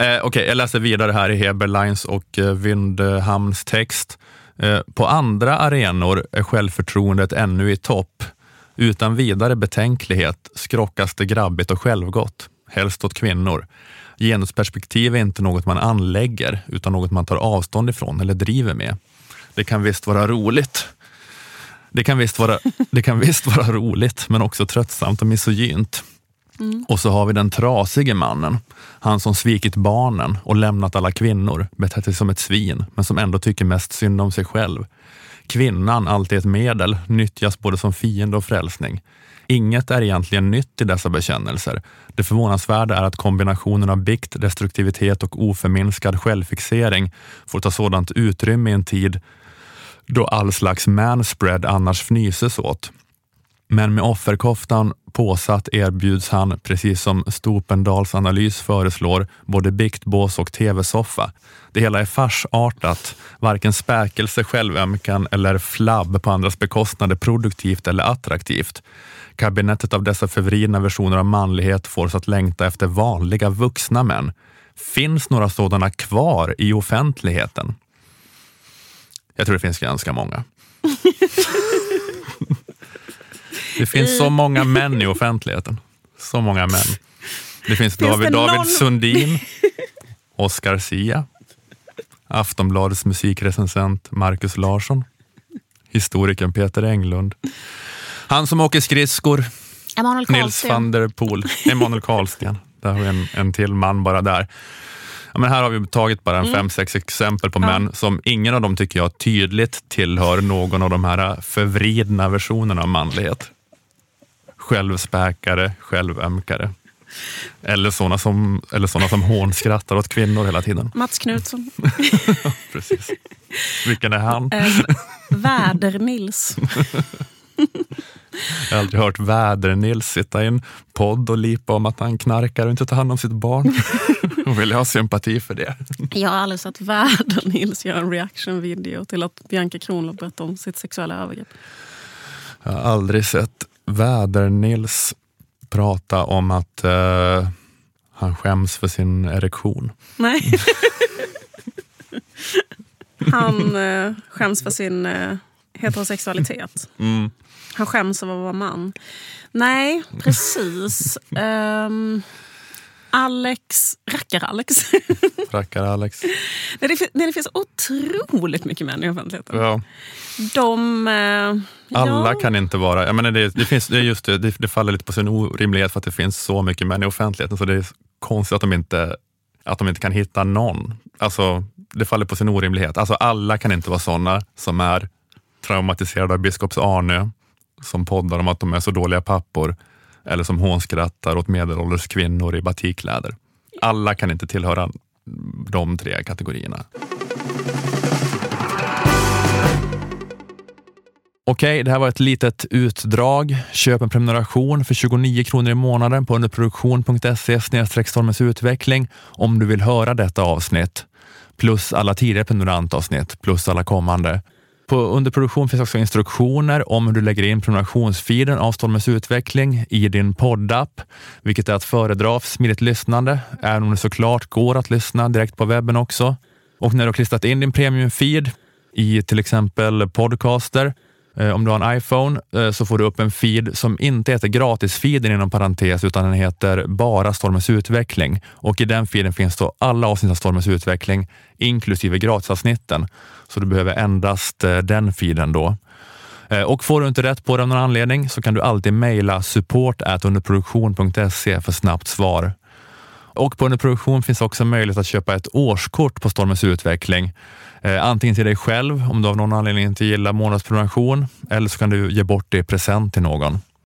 Eh, okej, okay, jag läser vidare här i Heberleins och eh, Vindhamns text. Eh, på andra arenor är självförtroendet ännu i topp. Utan vidare betänklighet skrockas det grabbigt och självgott, helst åt kvinnor. Genusperspektiv är inte något man anlägger, utan något man tar avstånd ifrån eller driver med. Det kan visst vara roligt. Det kan visst vara, det kan visst vara roligt, men också tröttsamt och misogynt. Mm. Och så har vi den trasige mannen. Han som svikit barnen och lämnat alla kvinnor, betett sig som ett svin, men som ändå tycker mest synd om sig själv. Kvinnan, alltid ett medel, nyttjas både som fiende och frälsning. Inget är egentligen nytt i dessa bekännelser. Det förvånansvärda är att kombinationen av bikt, destruktivitet och oförminskad självfixering får ta sådant utrymme i en tid då all slags manspread annars fnyses åt. Men med offerkoftan påsatt erbjuds han, precis som Stopendals analys föreslår, både biktbås och tv-soffa. Det hela är farsartat, varken späkelse, självömkan eller flabb på andras bekostnad är produktivt eller attraktivt. Kabinettet av dessa förvridna versioner av manlighet får oss att längta efter vanliga vuxna män. Finns några sådana kvar i offentligheten? Jag tror det finns ganska många. Det finns så många män i offentligheten. Så många män. Det finns, finns David, det någon... David Sundin, Oscar Sia, Aftonbladets musikrecensent Markus Larsson, historikern Peter Englund, han som åker skridskor, Nils van der Poel, Emanuel Karlsten. Där har vi en, en till man bara där. Ja, men här har vi tagit bara en mm. fem, sex exempel på ja. män som ingen av dem tycker jag tydligt tillhör någon av de här förvridna versionerna av manlighet självspäkare, självömkare. Eller sådana som, eller såna som hånskrattar åt kvinnor hela tiden. Mats Knutsson. Precis. Vilken är han? Äh, Väder-Nils. Jag har aldrig hört Väder-Nils sitta i en podd och lipa om att han knarkar och inte tar hand om sitt barn. och vill ha sympati för det. Jag har aldrig sett Väder-Nils göra en reaction-video till att Bianca Kronlund berättar om sitt sexuella övergrepp. Jag har aldrig sett Väder-Nils prata om att uh, han skäms för sin erektion. Nej. han uh, skäms för sin uh, heterosexualitet. Mm. Han skäms över att vara man. Nej, precis. Um, Alex, rackar-Alex. Rackar-Alex. Det, det finns otroligt mycket män i offentligheten. Ja. De... Eh, Alla ja. kan inte vara... Jag menar det, det, finns, det, just det, det, det, faller lite på sin orimlighet för att det finns så mycket män i offentligheten. Så det är konstigt att de inte, att de inte kan hitta någon. Alltså, det faller på sin orimlighet. Alltså, alla kan inte vara sådana som är traumatiserade av biskops Arne, som poddar om att de är så dåliga pappor eller som hånskrattar åt medelålders kvinnor i batikkläder. Alla kan inte tillhöra de tre kategorierna. Okej, det här var ett litet utdrag. Köp en prenumeration för 29 kronor i månaden på underproduktion.se stormens utveckling om du vill höra detta avsnitt. Plus alla tidigare prenumerantavsnitt, plus alla kommande. På underproduktion finns också instruktioner om hur du lägger in prenumerationsfeeden av Stormens utveckling i din poddapp, vilket är att föredra för smidigt lyssnande, även om det såklart går att lyssna direkt på webben också. Och när du har klistrat in din premiumfeed i till exempel podcaster Eh, om du har en iPhone eh, så får du upp en feed som inte heter gratisfeeden inom parentes utan den heter bara Stormens utveckling och i den feeden finns då alla avsnitt av Stormens utveckling inklusive gratisavsnitten. Så du behöver endast eh, den feeden då. Och får du inte rätt på det av någon anledning så kan du alltid mejla support underproduktion.se för snabbt svar. Och på underproduktion finns också möjlighet att köpa ett årskort på Stormens utveckling Eh, antingen till dig själv om du av någon anledning inte gillar månadsprenumeration eller så kan du ge bort det i present till någon.